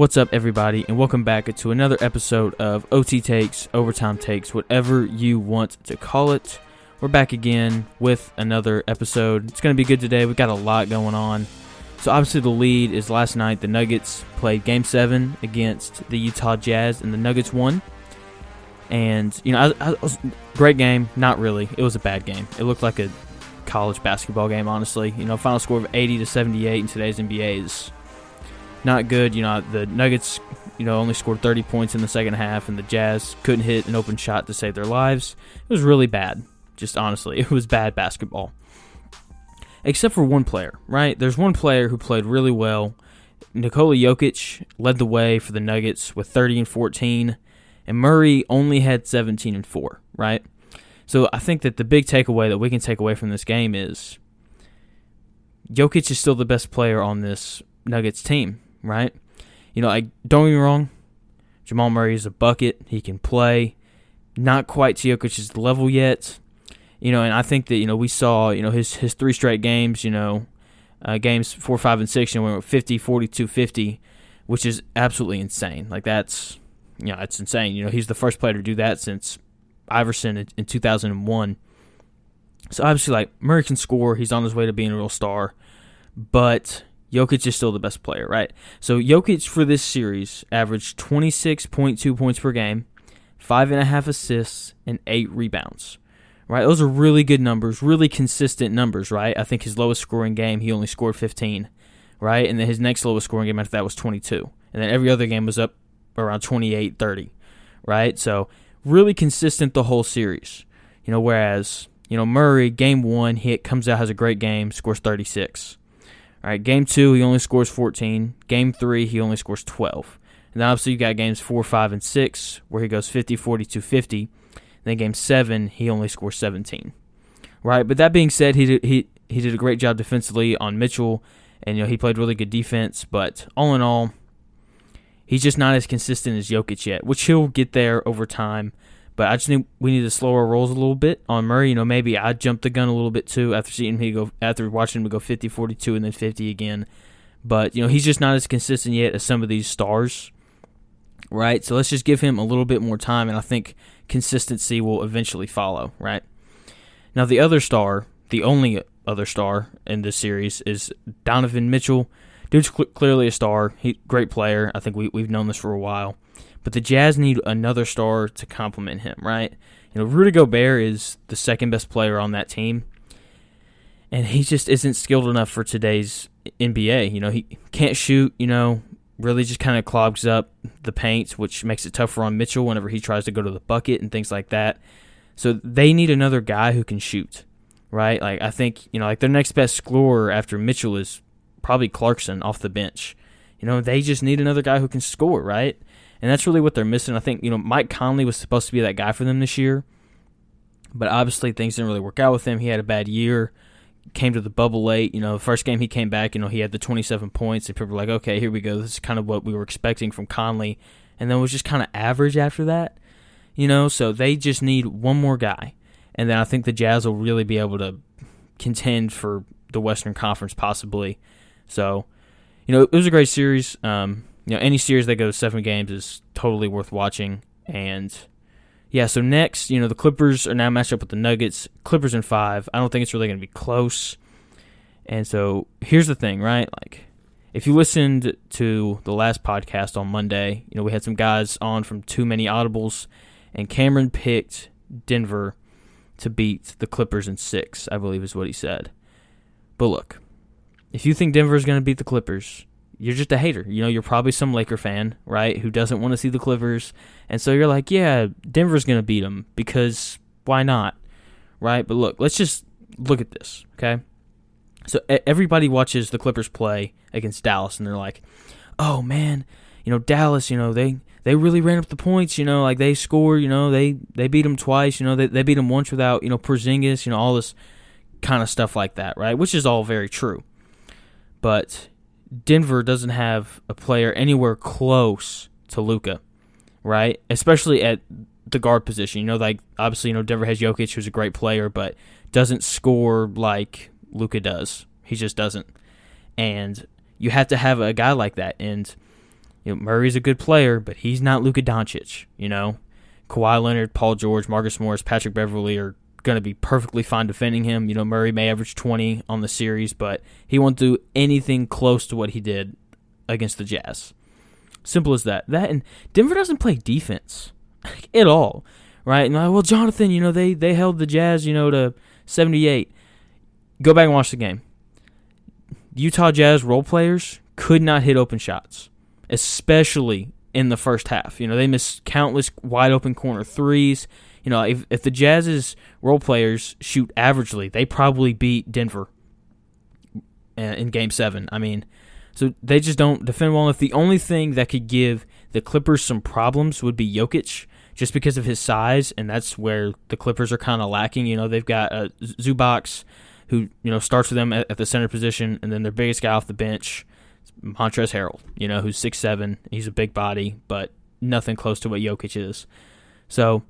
What's up, everybody, and welcome back to another episode of OT Takes, Overtime Takes, whatever you want to call it. We're back again with another episode. It's going to be good today. We've got a lot going on. So, obviously, the lead is last night. The Nuggets played Game 7 against the Utah Jazz, and the Nuggets won. And, you know, I, I was, great game. Not really. It was a bad game. It looked like a college basketball game, honestly. You know, final score of 80 to 78 in today's NBA is not good. You know, the Nuggets, you know, only scored 30 points in the second half, and the Jazz couldn't hit an open shot to save their lives. It was really bad. Just honestly, it was bad basketball. Except for one player, right? There's one player who played really well. Nikola Jokic led the way for the Nuggets with 30 and 14, and Murray only had 17 and 4, right? So I think that the big takeaway that we can take away from this game is Jokic is still the best player on this Nuggets team, right? You know, I don't get me wrong. Jamal Murray is a bucket. He can play. Not quite to Jokic's level yet. You know, and I think that you know we saw you know his his three straight games. You know, uh, games four, five, and six. You know, went 50, 42, 50, which is absolutely insane. Like that's you know it's insane. You know, he's the first player to do that since Iverson in, in 2001. So obviously, like Murray can score. He's on his way to being a real star, but Jokic is still the best player, right? So Jokic for this series averaged 26.2 points per game, five and a half assists, and eight rebounds. Right, those are really good numbers, really consistent numbers, right? I think his lowest scoring game, he only scored 15, right? And then his next lowest scoring game after that was 22. And then every other game was up around 28, 30, right? So really consistent the whole series. You know, whereas, you know, Murray, game one, hit, comes out, has a great game, scores 36. All right, game two, he only scores 14. Game three, he only scores 12. And obviously you got games four, five, and six where he goes 50, 42, 50. then game seven, he only scores 17. Right, but that being said, he did, he he did a great job defensively on Mitchell, and you know he played really good defense. But all in all, he's just not as consistent as Jokic yet, which he'll get there over time. But I just think we need to slow our rolls a little bit on Murray. You know, maybe I jumped the gun a little bit too after seeing him go after watching him go 50, 42, and then 50 again. But you know, he's just not as consistent yet as some of these stars, right? So let's just give him a little bit more time, and I think consistency will eventually follow, right? Now the other star, the only other star in this series is Donovan Mitchell. Dude's cl- clearly a star. He great player. I think we we've known this for a while. But the Jazz need another star to complement him, right? You know, Rudy Gobert is the second best player on that team. And he just isn't skilled enough for today's NBA. You know, he can't shoot, you know, really just kind of clogs up the paint, which makes it tougher on Mitchell whenever he tries to go to the bucket and things like that. So they need another guy who can shoot, right? Like I think, you know, like their next best scorer after Mitchell is probably Clarkson off the bench. You know, they just need another guy who can score, right? And that's really what they're missing. I think you know Mike Conley was supposed to be that guy for them this year, but obviously things didn't really work out with him. He had a bad year, came to the bubble late. You know, the first game he came back, you know, he had the 27 points, and people were like, okay, here we go. This is kind of what we were expecting from Conley, and then it was just kind of average after that. You know, so they just need one more guy, and then I think the Jazz will really be able to contend for the Western Conference possibly. So, you know, it was a great series. Um, you know, any series that goes seven games is totally worth watching. And yeah, so next, you know, the Clippers are now matched up with the Nuggets. Clippers in five. I don't think it's really going to be close. And so here's the thing, right? Like, if you listened to the last podcast on Monday, you know, we had some guys on from Too Many Audibles, and Cameron picked Denver to beat the Clippers in six, I believe is what he said. But look, if you think Denver is going to beat the Clippers, you're just a hater. You know, you're probably some Laker fan, right, who doesn't want to see the Clippers, and so you're like, yeah, Denver's gonna beat them because why not, right? But look, let's just look at this, okay? So everybody watches the Clippers play against Dallas, and they're like, oh man, you know Dallas, you know they they really ran up the points, you know, like they scored, you know they they beat them twice, you know they they beat them once without you know Porzingis, you know all this kind of stuff like that, right? Which is all very true, but Denver doesn't have a player anywhere close to Luka, right? Especially at the guard position. You know, like obviously, you know, Denver has Jokic, who's a great player, but doesn't score like Luka does. He just doesn't. And you have to have a guy like that. And You know, Murray's a good player, but he's not Luka Doncic. You know, Kawhi Leonard, Paul George, Marcus Morris, Patrick Beverley are going to be perfectly fine defending him. You know, Murray may average 20 on the series, but he won't do anything close to what he did against the Jazz. Simple as that. That and Denver doesn't play defense at all, right? And like, well, Jonathan, you know they they held the Jazz, you know, to 78. Go back and watch the game. Utah Jazz role players could not hit open shots, especially in the first half. You know, they missed countless wide open corner threes. You know, if if the Jazz's role players shoot averagely, they probably beat Denver in Game Seven. I mean, so they just don't defend well. If the only thing that could give the Clippers some problems would be Jokic, just because of his size, and that's where the Clippers are kind of lacking. You know, they've got uh, Zubac, who you know starts with them at, at the center position, and then their biggest guy off the bench Montrezl Harrell, you know, who's six seven. He's a big body, but nothing close to what Jokic is. So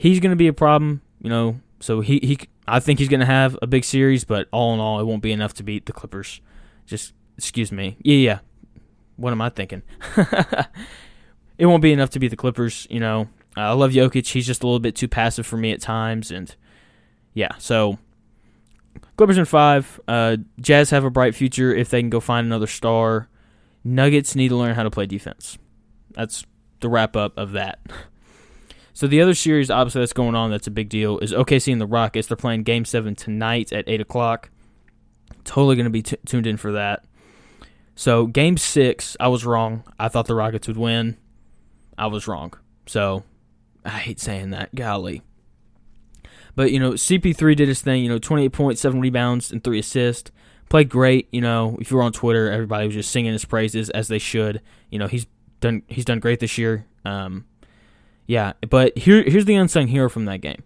he's going to be a problem, you know. So he, he I think he's going to have a big series, but all in all, it won't be enough to beat the Clippers. Just excuse me. Yeah, yeah. What am I thinking? it won't be enough to beat the Clippers. You know, I love Jokic. He's just a little bit too passive for me at times, and yeah. So Clippers in five. Uh, Jazz have a bright future if they can go find another star. Nuggets need to learn how to play defense. That's the wrap up of that. So the other series, obviously, that's going on. That's a big deal. Is OKC and the Rockets. They're playing Game Seven tonight at eight o'clock. Totally going to be t- tuned in for that. So Game Six, I was wrong. I thought the Rockets would win. I was wrong. So I hate saying that. Golly. But, you know, CP3 did his thing, you know, 28 points, 7 rebounds, and 3 assists. Played great, you know. If you were on Twitter, everybody was just singing his praises as they should. You know, he's done he's done great this year. Um, yeah, but here here's the unsung hero from that game.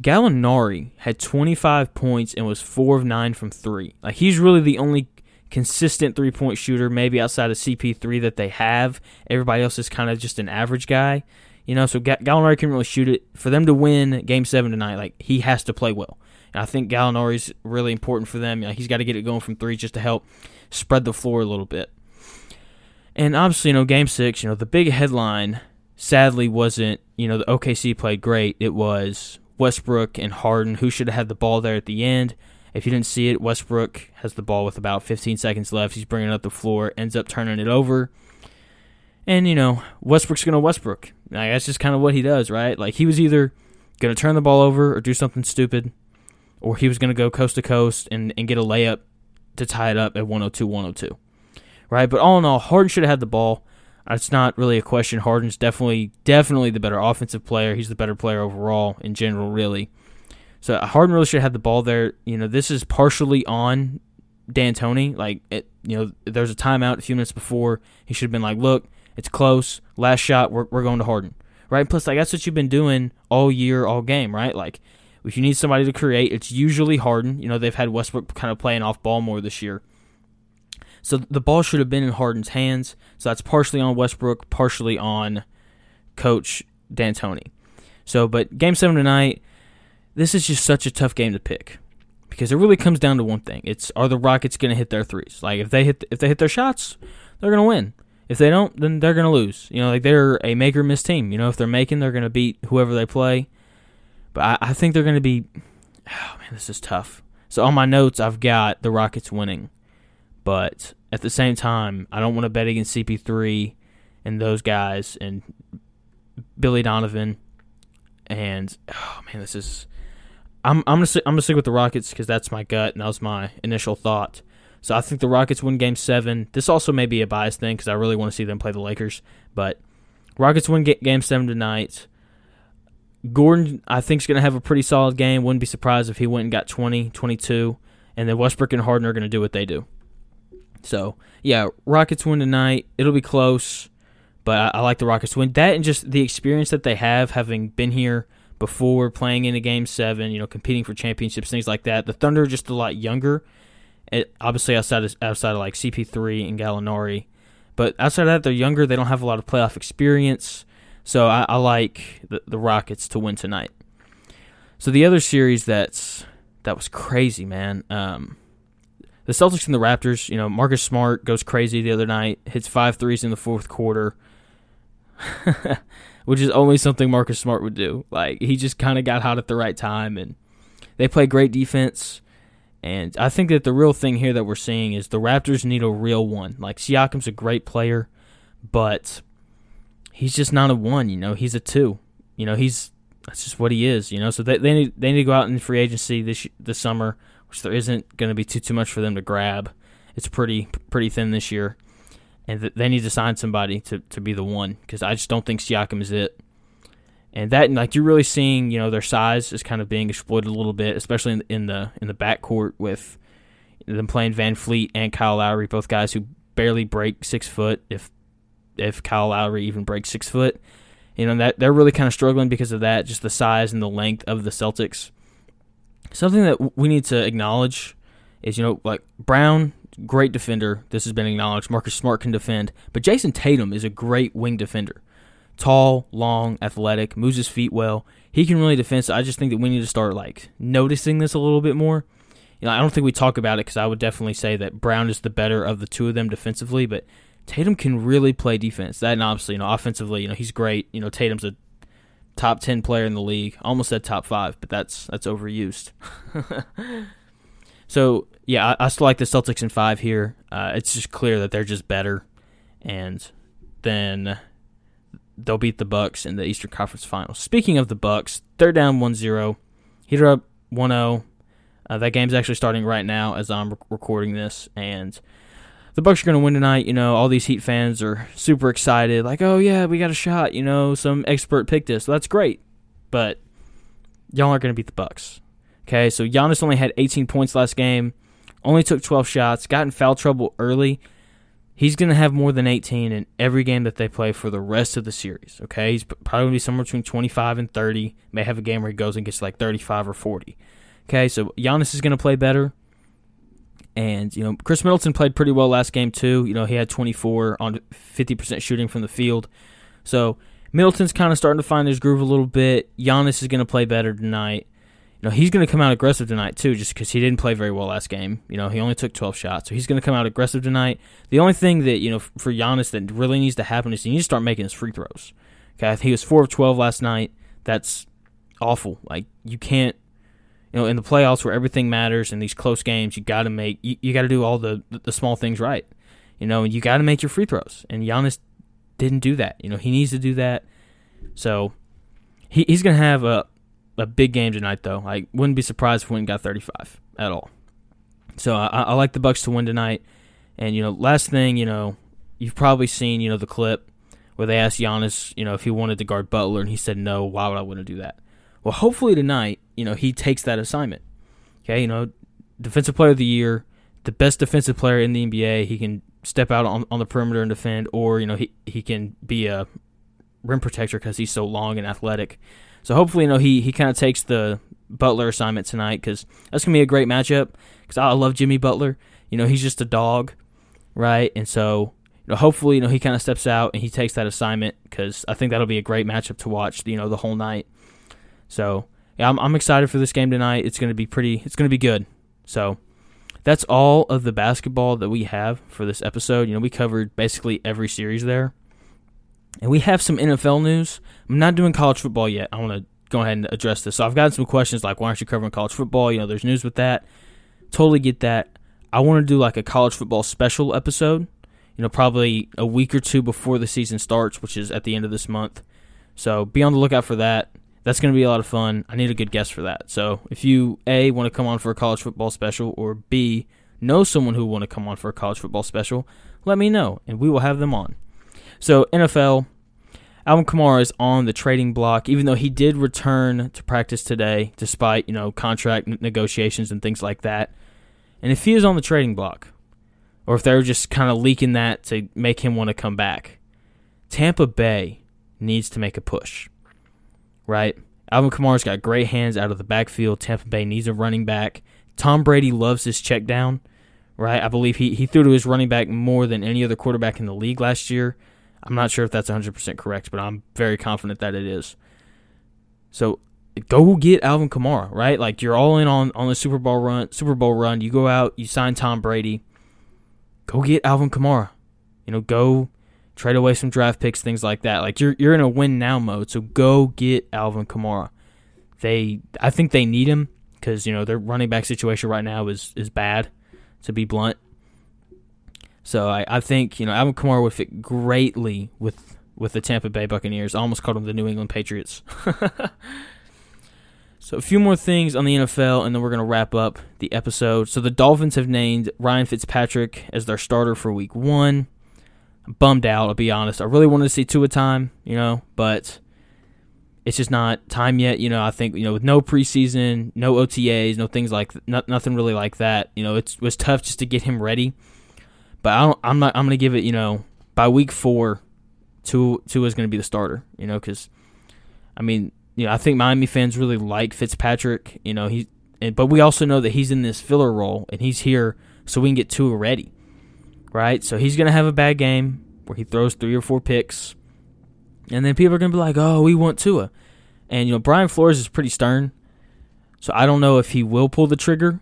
Gallinari had 25 points and was 4 of 9 from 3. Like he's really the only consistent three-point shooter maybe outside of CP3 that they have. Everybody else is kind of just an average guy. You know, so Gallinari can really shoot it. For them to win Game Seven tonight, like he has to play well. And I think Gallinari's really important for them. You know, he's got to get it going from three just to help spread the floor a little bit. And obviously, you know, Game Six, you know, the big headline sadly wasn't, you know, the OKC played great. It was Westbrook and Harden who should have had the ball there at the end. If you didn't see it, Westbrook has the ball with about 15 seconds left. He's bringing up the floor, ends up turning it over. And, you know, Westbrook's going to Westbrook. Like, that's just kind of what he does, right? Like, he was either going to turn the ball over or do something stupid, or he was going to go coast to coast and, and get a layup to tie it up at 102 102. Right? But all in all, Harden should have had the ball. It's not really a question. Harden's definitely, definitely the better offensive player. He's the better player overall in general, really. So uh, Harden really should have the ball there. You know, this is partially on D'Antoni. Like, it, you know, there's a timeout a few minutes before. He should have been like, look, it's close. Last shot, we're, we're going to Harden. Right? Plus, like, that's what you've been doing all year, all game, right? Like, if you need somebody to create, it's usually Harden. You know, they've had Westbrook kind of playing off ball more this year. So the ball should have been in Harden's hands. So that's partially on Westbrook, partially on Coach D'Antoni. So, but game seven tonight, this is just such a tough game to pick because it really comes down to one thing: it's are the Rockets going to hit their threes? Like if they hit if they hit their shots, they're going to win. If they don't, then they're going to lose. You know, like they're a make or miss team. You know, if they're making, they're going to beat whoever they play. But I, I think they're going to be. Oh man, this is tough. So on my notes, I've got the Rockets winning, but at the same time, I don't want to bet against CP3 and those guys and Billy Donovan. And oh man, this is. I'm I'm gonna I'm gonna stick with the Rockets because that's my gut and that was my initial thought. So I think the Rockets win game seven. This also may be a bias thing because I really want to see them play the Lakers. But Rockets win game seven tonight. Gordon, I think, is going to have a pretty solid game. Wouldn't be surprised if he went and got 20, 22. And then Westbrook and Harden are going to do what they do. So, yeah, Rockets win tonight. It'll be close, but I, I like the Rockets win. That and just the experience that they have having been here before, playing in a game seven, you know, competing for championships, things like that. The Thunder are just a lot younger it, obviously outside of, outside of like CP3 and Gallinari, but outside of that, they're younger. They don't have a lot of playoff experience, so I, I like the, the Rockets to win tonight. So the other series that's that was crazy, man. Um, the Celtics and the Raptors, you know, Marcus Smart goes crazy the other night, hits five threes in the fourth quarter, which is only something Marcus Smart would do. Like he just kind of got hot at the right time, and they play great defense. And I think that the real thing here that we're seeing is the Raptors need a real one. Like Siakam's a great player, but he's just not a one. You know, he's a two. You know, he's that's just what he is. You know, so they they need, they need to go out in free agency this this summer which there isn't going to be too too much for them to grab. It's pretty pretty thin this year, and th- they need to sign somebody to, to be the one because I just don't think Siakam is it. And that like you're really seeing you know their size is kind of being exploited a little bit, especially in, in the in the backcourt with them playing VanVleet and Kyle Lowry, both guys who barely break six foot. If if Kyle Lowry even breaks six foot, you know that they're really kind of struggling because of that, just the size and the length of the Celtics. Something that we need to acknowledge is, you know, like Brown, great defender. This has been acknowledged. Marcus Smart can defend, but Jayson Tatum is a great wing defender. Tall, long, athletic, moves his feet well. He can really defend. So I just think that we need to start like noticing this a little bit more. You know, I don't think we talk about it because I would definitely say that Brown is the better of the two of them defensively, but Tatum can really play defense. That and obviously, you know, offensively, you know, he's great. You know, Tatum's a top 10 player in the league. Almost said top 5, but that's that's overused. so, yeah, I, I, still like the Celtics in 5 here. Uh, it's just clear that they're just better and then they'll beat the Bucks in the Eastern Conference Finals. Speaking of the Bucks, they're down 1-0. Heater up 1-0. Uh, that game's actually starting right now as I'm recording this and the Bucks are going to win tonight. You know, all these Heat fans are super excited, like, oh yeah, we got a shot. You know, some expert picked us. So that's great, but y'all aren't going to beat the Bucks. Okay, so Giannis only had 18 points last game, only took 12 shots, got in foul trouble early. He's going to have more than 18 in every game that they play for the rest of the series. Okay, he's probably going to be somewhere between 25 and 30. May have a game where he goes and gets like 35 or 40. Okay, so Giannis is going to play better. And, you know, Khris Middleton played pretty well last game, too. You know, he had 24 on 50% shooting from the field. So Middleton's kind of starting to find his groove a little bit. Giannis is going to play better tonight. You know, he's going to come out aggressive tonight, too, just because he didn't play very well last game. You know, he only took 12 shots. So he's going to come out aggressive tonight. The only thing that, you know, for Giannis that really needs to happen is he needs to start making his free throws. Okay, he was 4 of 12 last night. That's awful. Like, you can't you know, in the playoffs where everything matters in these close games, you got to make you, you got to do all the the small things right. You know, you got to make your free throws, and Giannis didn't do that. You know, he needs to do that. So he, he's gonna have a a big game tonight, though. I wouldn't be surprised if Wynn got 35 at all. So I, I like the Bucks to win tonight. And you know, last thing, you know, you've probably seen, you know, the clip where they asked Giannis, you know, if he wanted to guard Butler, and he said no. Why would I want to do that? Well, hopefully tonight, you know, he takes that assignment. Okay, you know, defensive player of the year, the best defensive player in the NBA. He can step out on, on the perimeter and defend, or you know, he he can be a rim protector because he's so long and athletic. So hopefully, you know, he he kind of takes the Butler assignment tonight because that's gonna be a great matchup. Because I love Jimmy Butler. You know, he's just a dog, right? And so you know, hopefully, you know, he kind of steps out and he takes that assignment because I think that'll be a great matchup to watch. You know, the whole night. So yeah, I'm, I'm excited for this game tonight. It's going to be pretty. It's going to be good. So that's all of the basketball that we have for this episode. You know, we covered basically every series there, and we have some NFL news. I'm not doing college football yet. I want to go ahead and address this. So I've gotten some questions like, why aren't you covering college football? You know, there's news with that. Totally get that. I want to do like a college football special episode. You know, probably a week or two before the season starts, which is at the end of this month. So be on the lookout for that that's going to be a lot of fun. I need a good guest for that. So if you a want to come on for a college football special, or b know someone who want to come on for a college football special, let me know, and we will have them on. So NFL, Alvin Kamara is on the trading block, even though he did return to practice today, despite you know contract negotiations and things like that. And if he is on the trading block, or if they're just kind of leaking that to make him want to come back, Tampa Bay needs to make a push right? Alvin Kamara's got great hands out of the backfield. Tampa Bay needs a running back. Tom Brady loves his check down, right? I believe he, he threw to his running back more than any other quarterback in the league last year. I'm not sure if that's 100% correct, but I'm very confident that it is. So go get Alvin Kamara, right? Like you're all in on on the Super Bowl run. Super Bowl run. You go out, you sign Tom Brady. Go get Alvin Kamara. You know, go trade away some draft picks, things like that. Like you're you're in a win now mode, so go get Alvin Kamara. They, I think they need him because you know their running back situation right now is is bad, to be blunt. So I, I think you know Alvin Kamara would fit greatly with with the Tampa Bay Buccaneers. I almost called them the New England Patriots. so a few more things on the NFL, and then we're gonna wrap up the episode. So the Dolphins have named Ryan Fitzpatrick as their starter for Week One. Bummed out. I'll be honest. I really wanted to see Tua time, you know, but it's just not time yet. You know, I think you know with no preseason, no OTAs, no things like not, nothing really like that. You know, it was tough just to get him ready. But I don't, I'm not. I'm gonna give it. You know, by week four, Tua Tua is gonna be the starter. You know, because I mean, you know, I think Miami fans really like Fitzpatrick. You know, he, and, but we also know that he's in this filler role and he's here so we can get Tua ready, right? So he's gonna have a bad game where he throws three or four picks, and then people are gonna be like, "Oh, we want Tua," and you know, Brian Flores is pretty stern, so I don't know if he will pull the trigger.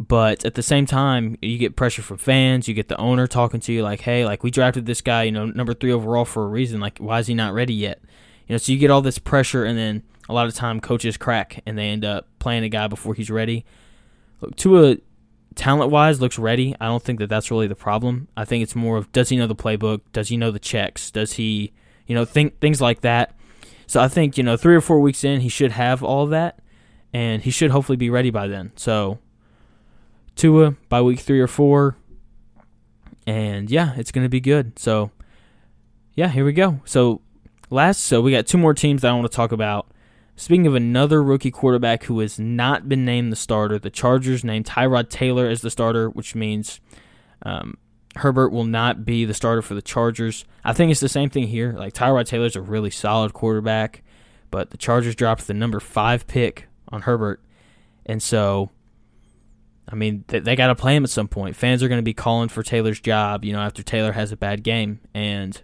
But at the same time, you get pressure from fans. You get the owner talking to you like, "Hey, like we drafted this guy, you know, number three overall for a reason. Like, why is he not ready yet?" You know, so you get all this pressure, and then a lot of time coaches crack and they end up playing a guy before he's ready. Look, Tua, talent wise, looks ready. I don't think that that's really the problem. I think it's more of does he know the playbook? Does he know the checks? Does he, you know, think things like that. So I think you know, three or four weeks in, he should have all that, and he should hopefully be ready by then. So Tua by week three or four. And yeah, it's going to be good. So yeah, here we go. So last, so we got two more teams that I want to talk about. Speaking of another rookie quarterback who has not been named the starter, the Chargers named Tyrod Taylor as the starter, which means um, Herbert will not be the starter for the Chargers. I think it's the same thing here. Like Tyrod Taylor's a really solid quarterback, but the Chargers dropped the number five pick on Herbert, and so I mean, they, they got to play him at some point. Fans are going to be calling for Taylor's job, you know, after Taylor has a bad game. And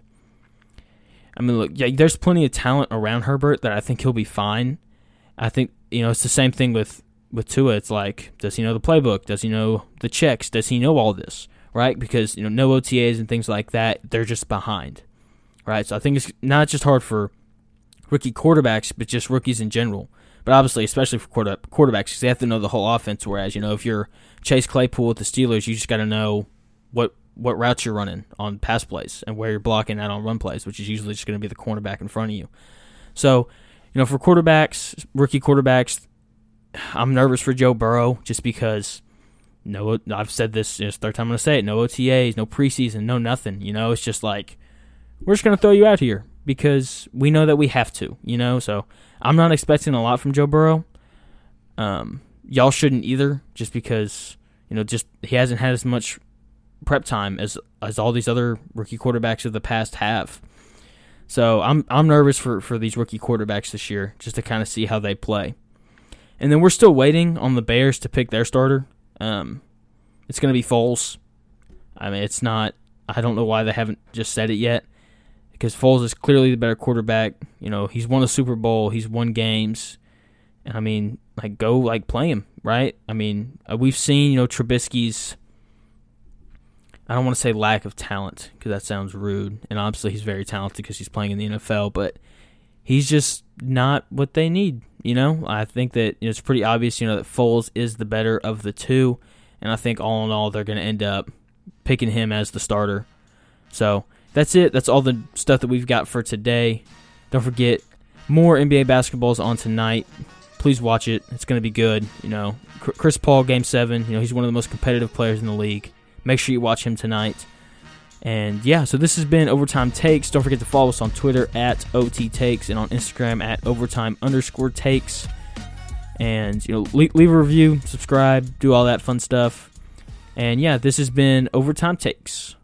I mean, look, yeah, there's plenty of talent around Herbert that I think he'll be fine. I think you know it's the same thing with with Tua. It's like, does he know the playbook? Does he know the checks? Does he know all this? Right? Because you know, no OTAs and things like that. They're just behind. Right? So I think it's not just hard for rookie quarterbacks, but just rookies in general. But obviously, especially for quarter, quarterbacks, because they have to know the whole offense. Whereas, you know, if you're Chase Claypool with the Steelers, you just got to know what what routes you're running on pass plays and where you're blocking out on run plays, which is usually just going to be the cornerback in front of you. So, you know, for quarterbacks, rookie quarterbacks, I'm nervous for Joe Burrow just because no, I've said this. It's third time I'm going to say it. No OTAs, no preseason, no nothing. You know, it's just like we're just going to throw you out here because we know that we have to. You know, so I'm not expecting a lot from Joe Burrow. Um, y'all shouldn't either, just because you know, just he hasn't had as much prep time as as all these other rookie quarterbacks of the past have. So I'm I'm nervous for for these rookie quarterbacks this year, just to kind of see how they play. And then we're still waiting on the Bears to pick their starter. Um, it's going to be Foles. I mean, it's not. I don't know why they haven't just said it yet because Foles is clearly the better quarterback. You know, he's won a Super Bowl, he's won games. And I mean, like go like play him, right? I mean, uh, we've seen you know Trubisky's. I don't want to say lack of talent because that sounds rude, and obviously he's very talented because he's playing in the NFL, but he's just not what they need. You know, I think that it's pretty obvious. You know that Foles is the better of the two, and I think all in all they're going to end up picking him as the starter. So that's it. That's all the stuff that we've got for today. Don't forget, more NBA basketballs on tonight. Please watch it. It's going to be good. You know, Chris Paul, Game Seven. You know, he's one of the most competitive players in the league. Make sure you watch him tonight. And yeah, so this has been Overtime Takes. Don't forget to follow us on Twitter at OT Takes and on Instagram at Overtime underscore Takes. And you know, leave, leave a review, subscribe, do all that fun stuff. And yeah, this has been Overtime Takes.